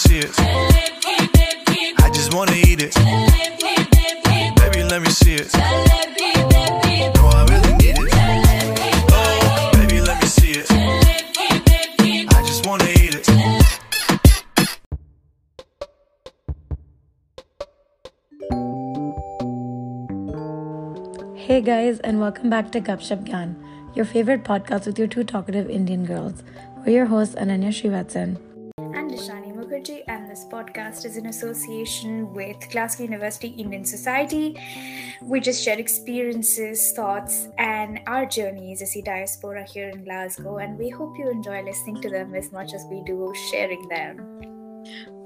see it. I just wanna eat it. Baby, let me see it. No, I really need it. Oh, baby, let me see it. I just wanna eat it. Hey guys, and welcome back to Gupshup Gyan, your favorite podcast with your two talkative Indian girls. We're your hosts, Ananya Srivatsan. and Ishani And this podcast is in association with Glasgow University Indian Society. We just share experiences, thoughts, and our journeys as a diaspora here in Glasgow, and we hope you enjoy listening to them as much as we do sharing them.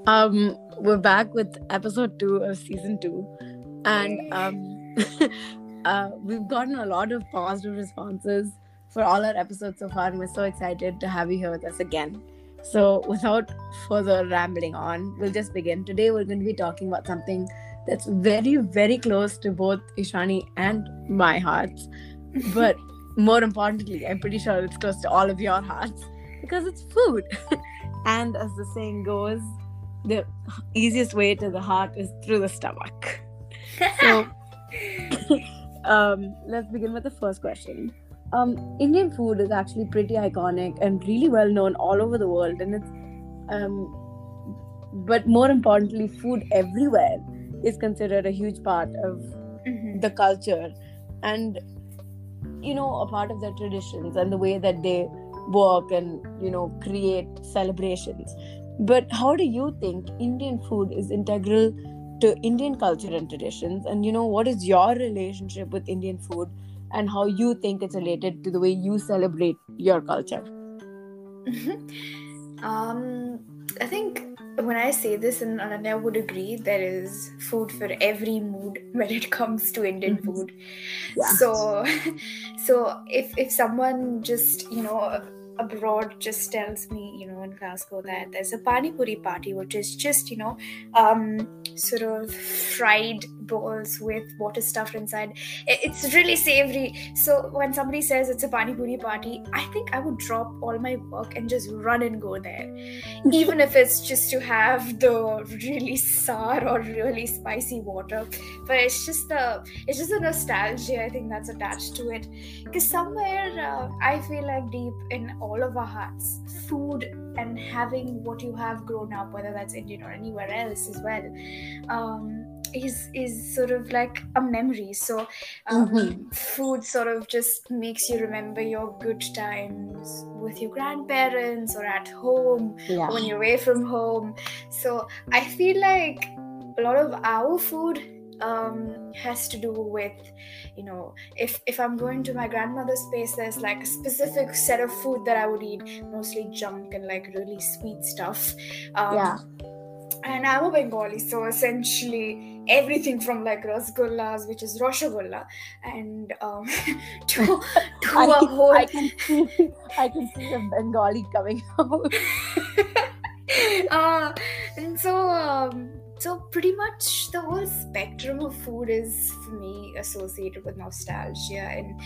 Um, we're back with episode two of season two, and um, uh, we've gotten a lot of positive responses for all our episodes so far, and we're so excited to have you here with us again. So, without further rambling on, we'll just begin. Today, we're going to be talking about something that's very, very close to both Ishani and my hearts, but more importantly, I'm pretty sure it's close to all of your hearts because it's food. and as the saying goes, the easiest way to the heart is through the stomach. So, um, let's begin with the first question. Um, Indian food is actually pretty iconic and really well known all over the world, and it's um, but more importantly, food everywhere is considered a huge part of Mhm. the culture. And you know a part of their traditions and the way that they work and you know create celebrations. But how do you think indian food is integral to indian culture and traditions? And you know what is your relationship with indian food and how you think it's related to the way you celebrate your culture um, I think when I say this, and Ananya would agree, there is food for every mood when it comes to Indian Mhm. food. Yeah. So, so if if someone just you know abroad just tells me you know in Glasgow that there's a pani puri party, which is just you know um, sort of fried balls with water stuffed inside. It's really savory. So when somebody says it's a pani puri party, I think I would drop all my work and just run and go there even if it's just to have the really sour or really spicy water but it's just the it's just the nostalgia i think that's attached to it because somewhere uh, i feel like deep in all of our hearts food and having what you have grown up whether that's indian or anywhere else as well um, is is sort of like a memory so um, Mhm. food sort of just makes you remember your good times with your grandparents or at home yeah when you're away from home. So I feel like a lot of our food um, has to do with, you know, if if I'm going to my grandmother's place, there's like a specific set of food that I would eat, mostly junk and like really sweet stuff. Um, Yeah. And I'm a Bengali, so essentially everything from like rasgullas, which is roshogulla, and um, to to I, a whole I can see i can see the bengali coming out. Uh, and so um, so pretty much the whole spectrum of food is for me associated with nostalgia and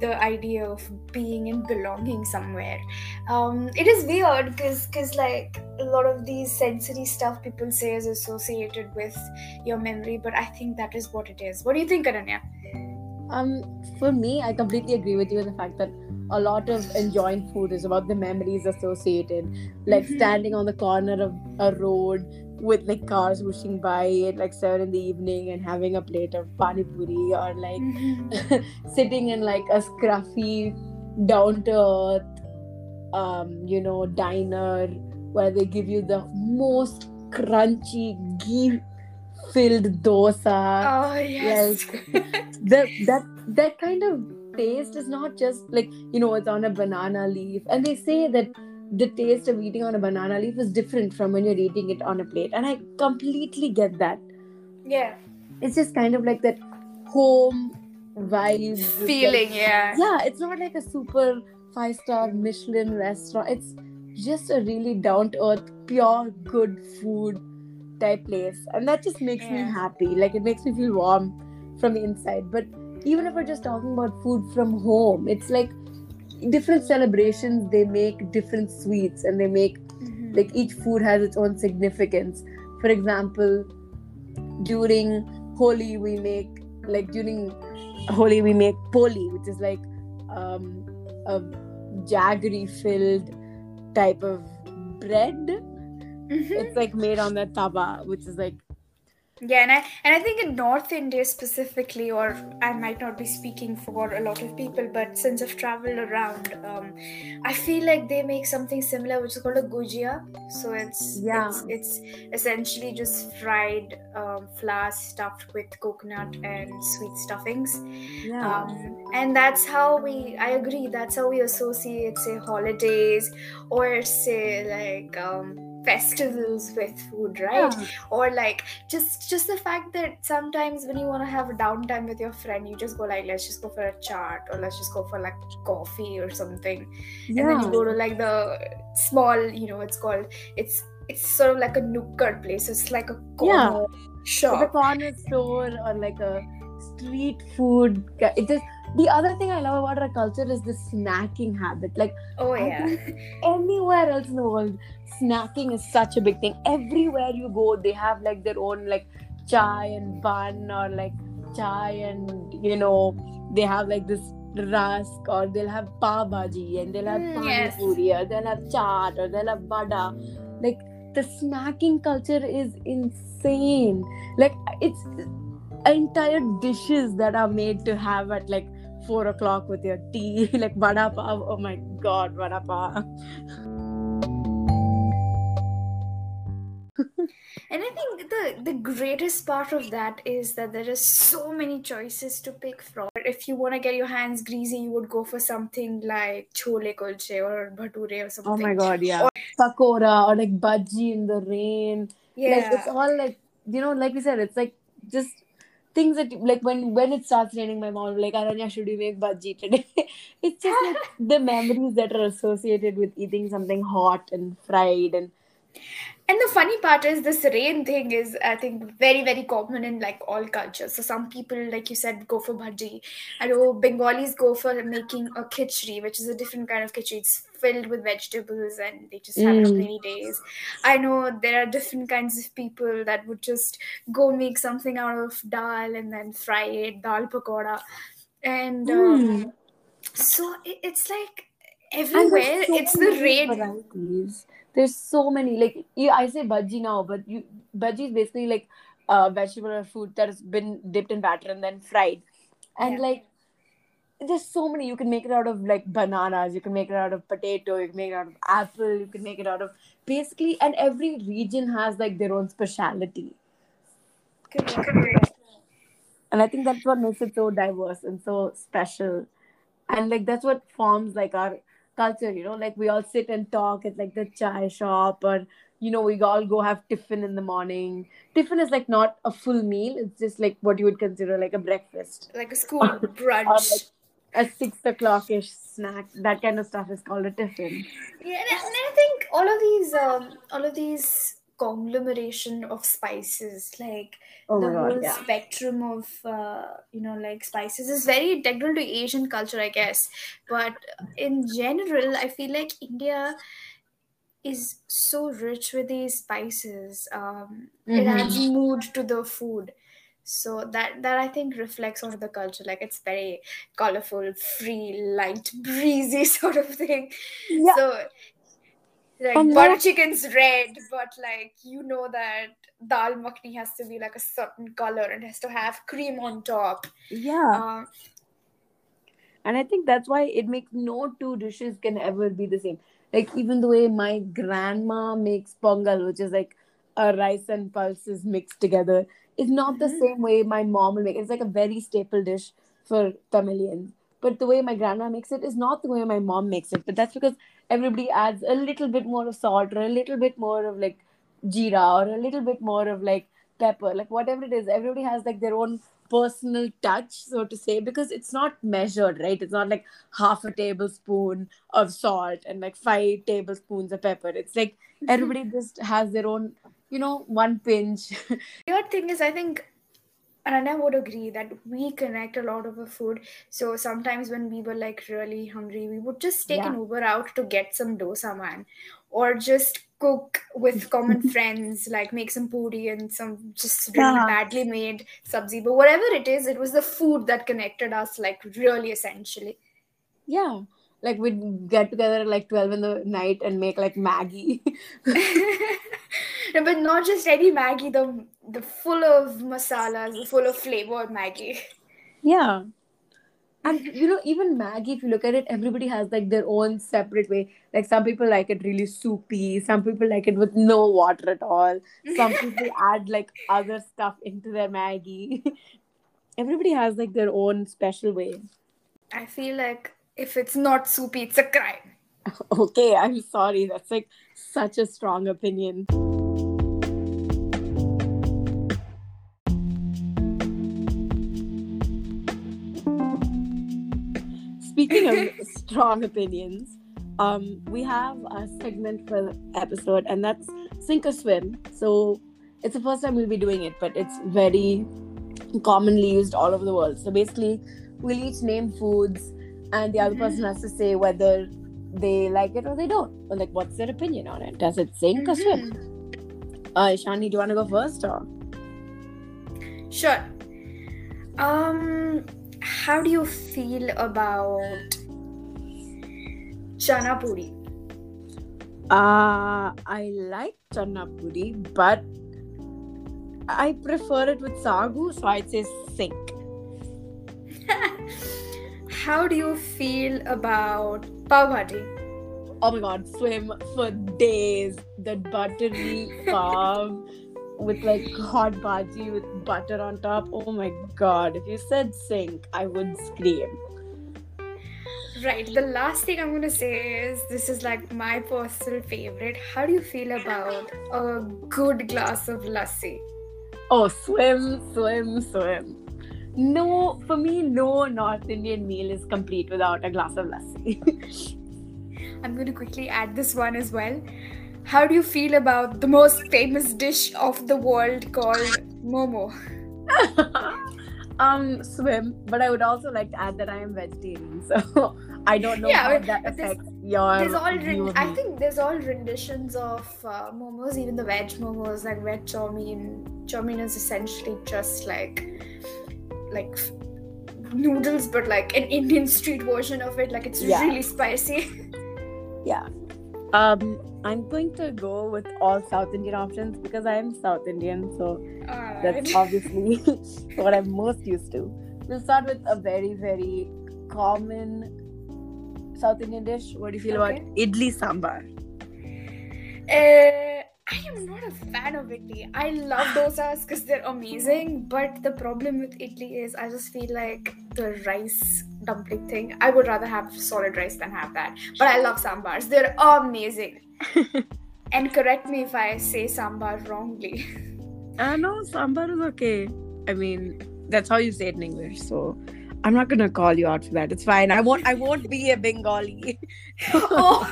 the idea of being and belonging somewhere. Um, it is weird because because like a lot of these sensory stuff people say is associated with your memory but i think that is what it is. What do you think ananya? Um, for me, I completely agree with you in the fact that a lot of enjoying food is about the memories associated, like Mhm. standing on the corner of a road with like cars whooshing by at like seven in the evening and having a plate of pani puri, or like sitting in like a scruffy, down to earth, um, you know, diner where they give you the most crunchy ghee filled dosa. Oh yes. That that that kind of taste is not just like you know it's on a banana leaf. And they say that the taste of eating on a banana leaf is different from when you're eating it on a plate and i completely get that. Yeah. It's just kind of like that home vibe with, like- feeling yeah. Yeah it's not like a super five star michelin restaurant. It's just a really down to earth pure good food type place and that just makes me happy. Like it makes me feel warm from the inside. But even if we're just talking about food from home it's like different celebrations they make different sweets and they make Mhm. like each food has its own significance. For example, during Holi we make like during Holi we make poli, which is like um, a jaggery filled type of bread. Mhm. It's like made on the tawa, which is like Yeah, and I and I think in North India specifically, or I might not be speaking for a lot of people, but since I've traveled around, um, I feel like they make something similar, which is called a gujia. So it's Yeah. it's, it's essentially just fried um, flour stuffed with coconut and sweet stuffings, yeah. um, and that's how we. I agree. That's how we associate, say, holidays or say like um, festivals with food, right? Yeah. or like just just the fact that sometimes when you want to have a downtime with your friend you just go like let's just go for a chat or let's just go for like coffee or something and then you go to like the small you know it's called it's it's sort of like a nukkad place it's like a Yeah. corner Like a corner store or like a street food. It is the other thing I love about our culture is the snacking habit. Like oh yeah anywhere else in the world, snacking is such a big thing. Everywhere you go, they have like their own like chai and bun or like chai and you know they have like this rusk or they'll have pav bhaji and they'll have Mm, pani yes. puri or they'll have chaat or they'll have vada. Like the snacking culture is insane. Like it's entire dishes that are made to have at like four o'clock with your tea, like vada pav. Oh my god, vada pav. and i think the the greatest part of that is that there is so many choices to pick from if you want to get your hands greasy you would go for something like chole kulche or bhature or something Oh my god, yeah. Pakora or like bhaji in the rain. yeah Like it's all like you know, like we said, it's like just things that like when when it starts raining, my mom like Ananya, should we make bhaji today? it's just like the memories that are associated with eating something hot and fried and And the funny part is this rain thing is I think very very common in like all cultures. So some people like you said go for bhaji. I know Bengalis go for making a khichdi, which is a different kind of khichdi. It's filled with vegetables and they just have it Mm. many days. I know there are different kinds of people that would just go make something out of dal and then fry it, dal pakoda. And um, Mm. so it, it's like everywhere so it's the rain. varieties. There's so many. Like you, I say bhaji now, but you bhaji is basically like uh, vegetable or fruit that has been dipped in batter and then fried. And Yeah. like there's so many. You can make it out of like bananas. You can make it out of potato. You can make it out of apple. You can make it out of basically. And every region has like their own speciality. And I think that's what makes it so diverse and so special. And like that's what forms like our culture, you know, like we all sit and talk at like the chai shop or you know, we all go have tiffin in the morning. Tiffin is like not a full meal, it's just like what you would consider like a breakfast. Like a school Or brunch. like a six o'clock ish snack. That kind of stuff is called a tiffin. Yeah, and, and I think all of these, um, all of these conglomeration of spices, like Oh the god, whole yeah. spectrum of, uh, you know, like spices is very integral to Asian culture, I guess. But in general, I feel like India is so rich with these spices. Um, It adds mood to the food. So that that I think reflects on the culture. Like it's very colorful, free, light, breezy sort of thing. Yeah. So like And butter chicken's red, but like you know that dal makhni has to be like a certain color and has to have cream on top. Yeah. Uh, And I think that's why it makes no two dishes can ever be the same. Like even the way my grandma makes pongal, which is like a rice and pulses mixed together, is not the Mhm. same way my mom will make. It's like a very staple dish for Tamilians. But the way my grandma makes it is not the way my mom makes it. But that's because everybody adds a little bit more of salt or a little bit more of like jeera or a little bit more of like pepper, like whatever it is. Everybody has like their own personal touch, so to say, because it's not measured, right? It's not like half a tablespoon of salt and like five tablespoons of pepper. It's like mm-hmm. everybody just has their own, you know, one pinch. The other thing is, I think, and I would agree that we connect a lot over food. So sometimes when we were like really hungry, we would just take an Uber out to get some dosa man, or just cook with common friends, like make some puri and some just really Yeah. badly made sabzi. But whatever it is, it was the food that connected us, like really essentially. Yeah. Like we'd get together at like 12 in the night and make like Maggi. No, but not just any Maggi, the the full of masalas, the full of flavored Maggi. Yeah. And you know, even Maggi, if you look at it, everybody has like their own separate way. Like some people like it really soupy, some people like it with no water at all. Some people add like other stuff into their Maggi. everybody has like their own special way. I feel like if it's not soupy, it's a crime. Okay, I'm sorry. That's like such a strong opinion. Speaking of strong opinions, um, we have a segment for the episode, and that's sink or swim. So it's the first time we'll be doing it, but it's very commonly used all over the world. So basically, we'll each name foods, and the other person has to say whether they like it or they don't, or like what's their opinion on it. Does it sink or swim? Uh, Shani, do you want to go first or? Sure. Um, how do you feel about chana puri? Uh, I like channa puri, but I prefer it with sagu, so I'd say sink. How do you feel about pav bhaji? Oh my god, swim for days. That buttery pav with like hot bhaji with butter on top. Oh my god, if you said sink, I would scream. Right. The last thing I'm gonna say is this is like my personal favorite. How do you feel about a good glass of lassi? Oh, swim, swim, swim. No, for me, no North Indian meal is complete without a glass of lassi. I'm gonna quickly add this one as well. How do you feel about the most famous dish of the world called momo? um, swim, but I would also like to add that I am vegetarian, so I don't know Yeah, how but- that but there's- affects your. There's all I think there's all renditions of uh, momos, even the veg momos, like veg chow mein. Chow mein is essentially just like like noodles, but like an Indian street version of it. Like it's Yeah. really spicy. Yeah. Um, I'm going to go with all South Indian options because I am South Indian, so that's obviously what I'm most used to. We'll start with a very, very common South Indian dish. What do you feel Okay. about idli sambar? Uh, I am not a fan of idli. I love dosas because they're amazing, but the problem with idli is I just feel like the rice dumpling thing. I would rather have solid rice than have that. But I love sambars. They're amazing. and correct me if I say sambar wrongly. Uh, no, sambar is okay. I mean, that's how you say it in English, so I'm not gonna call you out for that. It's fine. I won't. I won't be a Bengali. oh,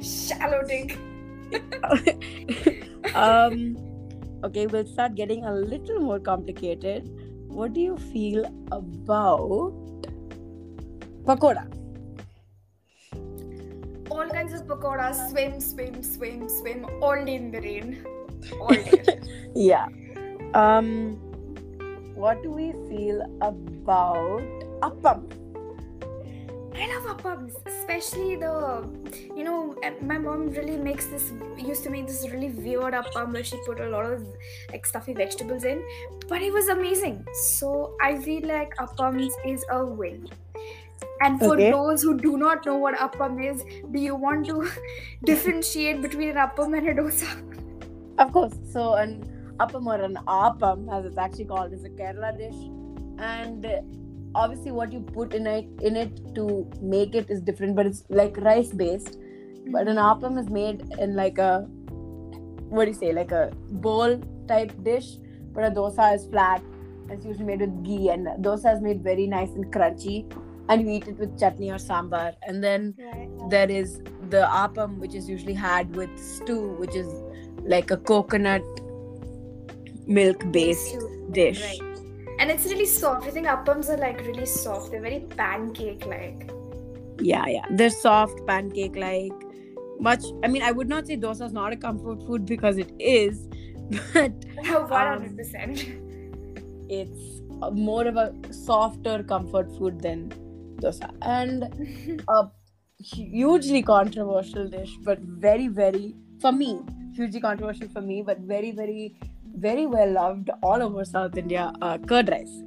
shallow dig. um. Okay, we'll start getting a little more complicated. What do you feel about pakoda? All kinds of pakoras, swim, swim, swim, swim, all day in the rain. All day. Yeah. Um. What do we feel about appam? I love appams, especially the, you know, my mom really makes this, used to make this really weird appam where she put a lot of like stuffy vegetables in, but it was amazing. So I feel like appams is a win. And for Okay. those who do not know what appam is, do you want to differentiate between an appam and a dosa? Of course. So an appam or an appam, as it's actually called, is a Kerala dish, and obviously what you put in it in it to make it is different, but it's like rice based. But an appam is made in like a what do you say, like a bowl type dish, but a dosa is flat. It's usually made with ghee, and dosa is made very nice and crunchy, and you eat it with chutney or sambar, and then Right. there is the appam which is usually had with stew which is like a coconut milk based dish Right. And it's really soft. I think appams are like really soft. They're very pancake like. yeah yeah they're soft pancake like much. I mean, I would not say dosa is not a comfort food because it is, but One hundred percent. Um, it's more of a softer comfort food than dosa and a hugely controversial dish but very very for me hugely controversial for me but very very very well loved all over south india uh, curd rice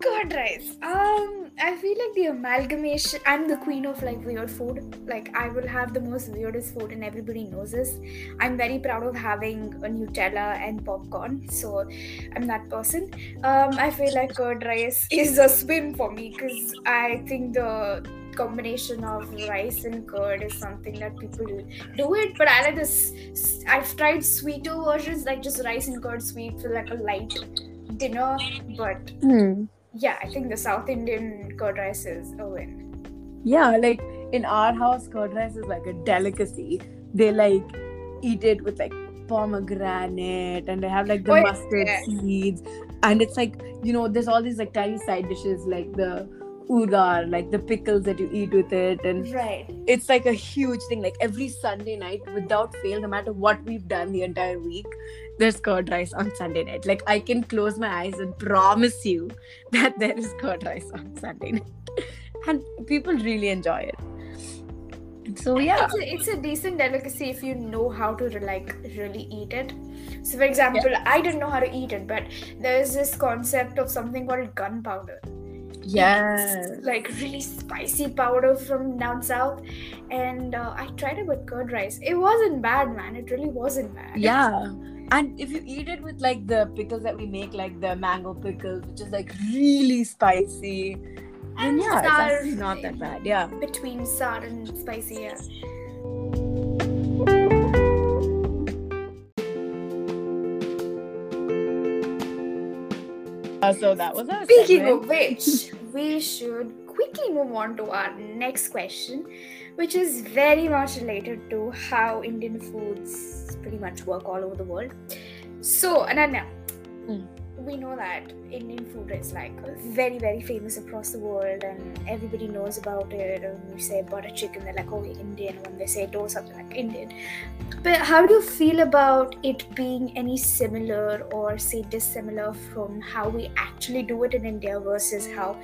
Curd rice. Um, I feel like the amalgamation. I'm the queen of like weird food. Like I will have the most weirdest food, and everybody knows this. I'm very proud of having a Nutella and popcorn. So I'm that person. Um, I feel like curd rice is a swim for me because I think the combination of rice and curd is something that people do it but i like this i've tried sweeter versions like just rice and curd sweet for like a light dinner but hmm. yeah, I think the South Indian curd rice is a win. yeah like in our house curd rice is like a delicacy they like eat it with like pomegranate and they have like the Oh, yeah. mustard seeds and it's like you know there's all these like tiny side dishes like the udar like the pickles that you eat with it. And Right. it's like a huge thing. Like every sunday night without fail no matter what we've done the entire week there's curd rice on sunday night. Like i can close my eyes and promise you that there is curd rice on sunday night. And people really enjoy it. So yeah. It's a, it's a decent delicacy if you know how to like really eat it. So, for example, I didn't know how to eat it, but there's this concept of something called gunpowder. Yes. like really spicy powder from down south. And uh, i tried it with curd rice. It wasn't bad man. It really wasn't bad. Yeah. And if you eat it with like the pickles that we make like the mango pickles which is like really spicy And yeah it's sour. not that bad. Yeah. between sour and spicy yeah. Uh, so that was our Speaking segment. of which, we should quickly move on to our next question, which is very much related to how Indian foods pretty much work all over the world. So, Ananya, Hmm. We know that Indian food is like very, very famous across the world, and everybody knows about it. When you say butter chicken, they're like, "Oh, Indian." When they say dosa, they're like Indian. But how do you feel about it being any similar or say dissimilar from how we actually do it in India versus how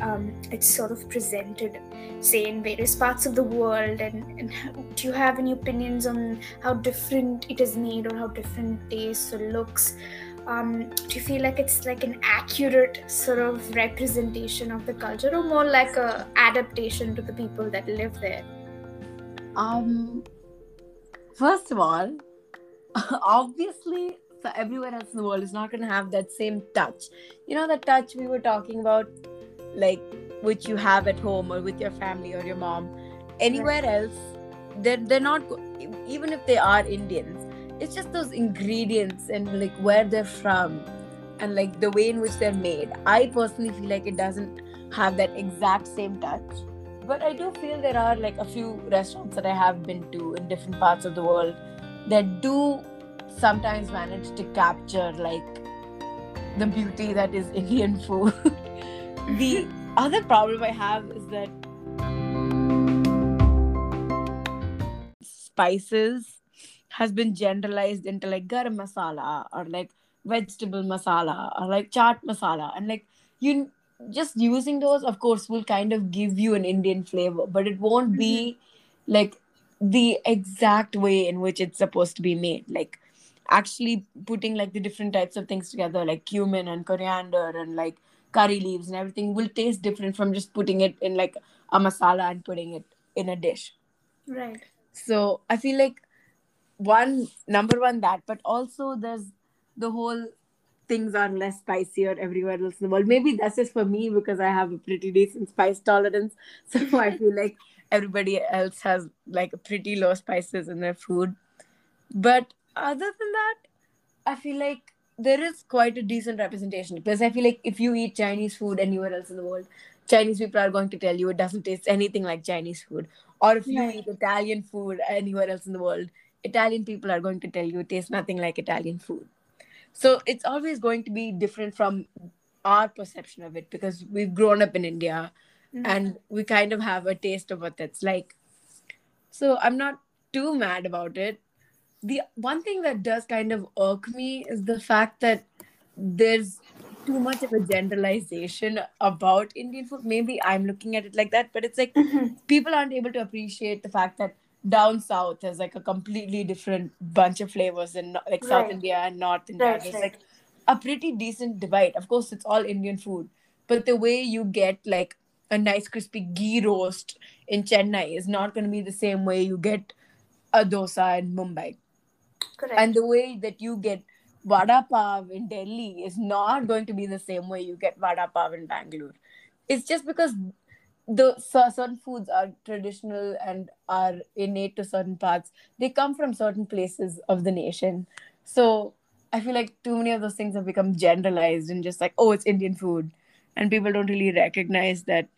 um, it's sort of presented, say, in various parts of the world? And, and do you have any opinions on how different it is made or how different tastes or looks? Um, do you feel like it's like an accurate sort of representation of the culture or more like a adaptation to the people that live there? Um, first of all, obviously, so everywhere else in the world is not going to have that same touch. You know, the touch we were talking about, like which you have at home or with your family or your mom. Anywhere else, they're they're not. Even if they are Indians, it's just those ingredients and like where they're from, and like the way in which they're made. I personally feel like it doesn't have that exact same touch but I do feel there are like a few restaurants that I have been to in different parts of the world that do sometimes manage to capture like the beauty that is Indian food. the other problem I have is that spices has been generalized into like garam masala or like vegetable masala or like chaat masala. And like you just using those of course will kind of give you an indian flavor but it won't be mm-hmm. like the exact way in which it's supposed to be made. Like actually putting like the different types of things together like cumin and coriander and like curry leaves and everything will taste different from just putting it in like a masala and putting it in a dish. Right. so i feel like one number one that. But also there's the whole things are less spicier everywhere else in the world. Maybe that's just for me because i have a pretty decent spice tolerance. So i feel like everybody else has like pretty low spices in their food. But other than that i feel like there is quite a decent representation. Because i feel like if you eat chinese food anywhere else in the world chinese people are going to tell you it doesn't taste anything like chinese food. Or if you Right. eat italian food anywhere else in the world italian people are going to tell you it tastes nothing like italian food so it's always going to be different from our perception of it because we've grown up in india Mhm. and we kind of have a taste of what that's like So I'm not too mad about it. The one thing that does kind of irk me is the fact that there's too much of a generalization about Indian food. Maybe I'm looking at it like that, but it's like Mhm. people aren't able to appreciate the fact that down south has like a completely different bunch of flavors than no- like South Right. India and North India. Right, There's right. like a pretty decent divide. Of course, it's all Indian food, but the way you get like a nice crispy ghee roast in Chennai is not going to be the same way you get a dosa in Mumbai. Correct. And the way that you get vada pav in Delhi is not going to be the same way you get vada pav in Bangalore. It's just because the cer- certain foods are traditional and are innate to certain parts. They come from certain places of the nation. So I feel like too many of those things have become generalized and just like, oh, it's Indian food. And people don't really recognize that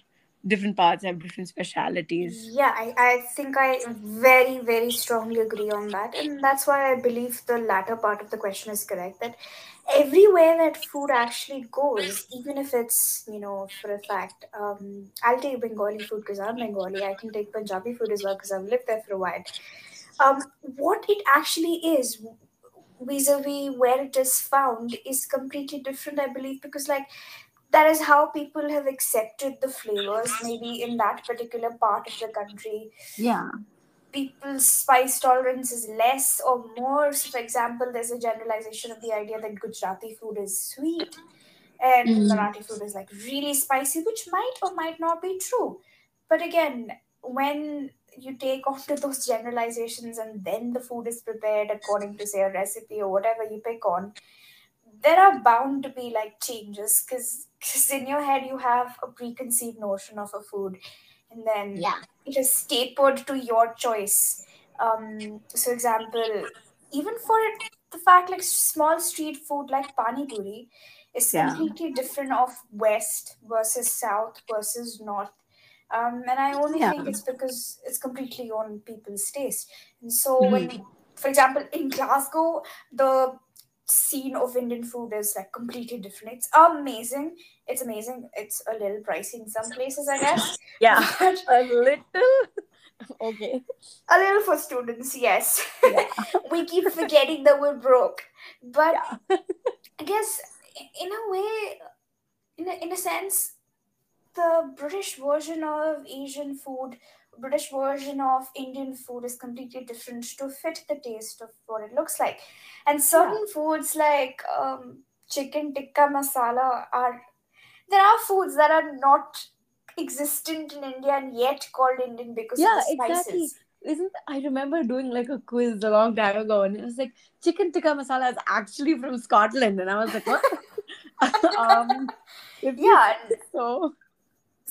different parts have different specialities. Yeah, I, I think I very, very strongly agree on that. And that's why I believe the latter part of the question is correct that everywhere that food actually goes, even if it's, you know, for a fact, um, I'll take Bengali food because I'm Bengali. I can take Punjabi food as well because I've lived there for a while. Um, what it actually is vis-a-vis where it is found is completely different, I believe, because like that is how people have accepted the flavors maybe in that particular part of the country Yeah. people's spice tolerance is less or more so for example there's a generalization of the idea that gujarati food is sweet and Mhm. marathi food is like really spicy which might or might not be true but again when you take onto those generalizations and then the food is prepared according to say a recipe or whatever you pick on there are bound to be like changes because because in your head you have a preconceived notion of a food and then Yeah. it is tapered to your choice um so example even for it, the fact like small street food like pani puri is Yeah. completely different of west versus south versus north um, and I only Yeah. think it's because it's completely on people's taste. And so, Mm-hmm. when, for example, in Glasgow, the scene of Indian food is like completely different. It's amazing. It's amazing. It's a little pricey in some places, I guess. Yeah. But A little. Okay. a little for students, yes. Yeah. we keep forgetting that we're broke. But Yeah. I guess in a way, in a, in a sense, the British version of Asian food, British version of Indian food is completely different to fit the taste of what it looks like. And certain foods like um, chicken tikka masala are there are foods that are not existent in India and yet called Indian because Yeah, of the spices. exactly. Isn't I remember doing like a quiz a long time ago, and it was like chicken tikka masala is actually from Scotland, and I was like, what? um, Yeah, so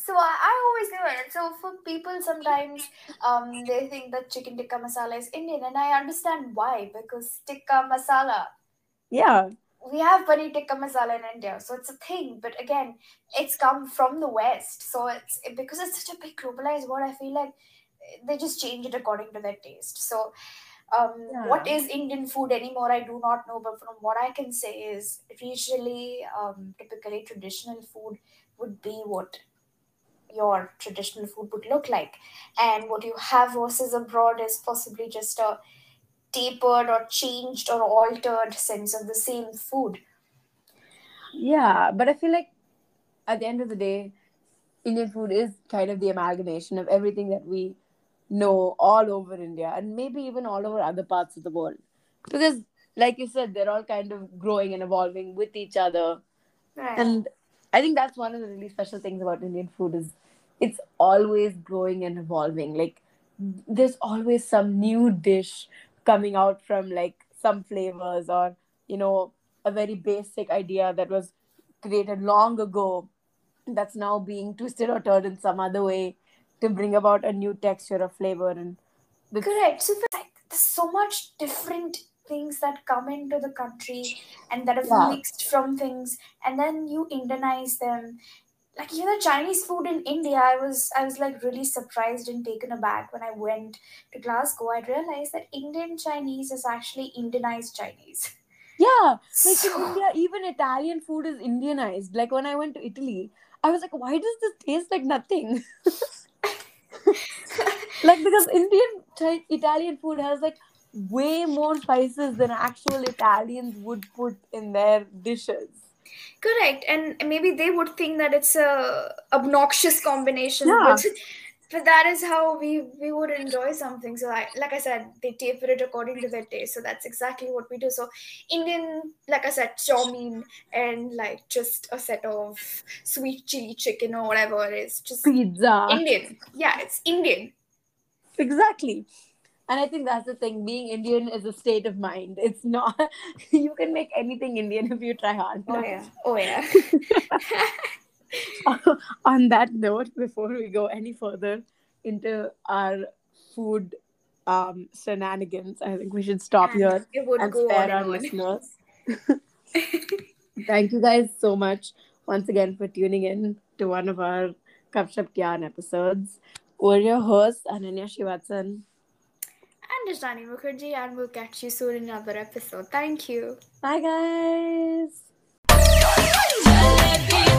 So I, I always knew it. So for people sometimes um they think that chicken tikka masala is Indian and I understand why because tikka masala yeah, we have paneer tikka masala in India so it's a thing but again it's come from the west so it's because it's such a big globalized word I feel like they just change it according to their taste so um, what Yeah. is Indian food anymore? I do not know, but from what I can say is regionally, um, typically traditional food would be what your traditional food would look like, and what you have versus abroad is possibly just a tapered or changed or altered sense of the same food. yeah. But I feel like at the end of the day, Indian food is kind of the amalgamation of everything that we know all over India and maybe even all over other parts of the world. Because, like you said, they're all kind of growing and evolving with each other. Right. And I think that's one of the really special things about Indian food is it's always growing and evolving. Like there's always some new dish coming out from like some flavors or you know a very basic idea that was created long ago that's now being twisted or turned in some other way to bring about a new texture or flavor and the, Correct. So it's like there's so much different things that come into the country and that are Yeah. mixed from things, and then you Indianize them. Like you know, Chinese food in India, I was I was like really surprised and taken aback when I went to Glasgow. I realized that Indian Chinese is actually Indianized Chinese. yeah like in india even italian food is indianized like when i went to italy i was like why does this taste like nothing like because Indian Italian food has like way more spices than actual Italians would put in their dishes. Correct, and maybe they would think that it's a obnoxious combination, Yeah. but, but that is how we we would enjoy something. So, I, like I said, they taper it according to their taste. So that's exactly what we do. So, Indian, like I said, chow mein and like just a set of sweet chili chicken or whatever it is, just Pizza. Indian. Yeah, it's Indian. Exactly. And I think that's the thing. Being Indian is a state of mind. It's not you can make anything Indian if you try hard. Oh yeah, oh yeah. On that note, before we go any further into our food um shenanigans, I think we should stop And here and spare our listeners. Thank you guys so much once again for tuning in to one of our Gupshup Gyan episodes. We're your hosts, Ananya Srivatsan and Rajani Mukherjee, and we'll catch you soon in another episode. Thank you. Bye, guys.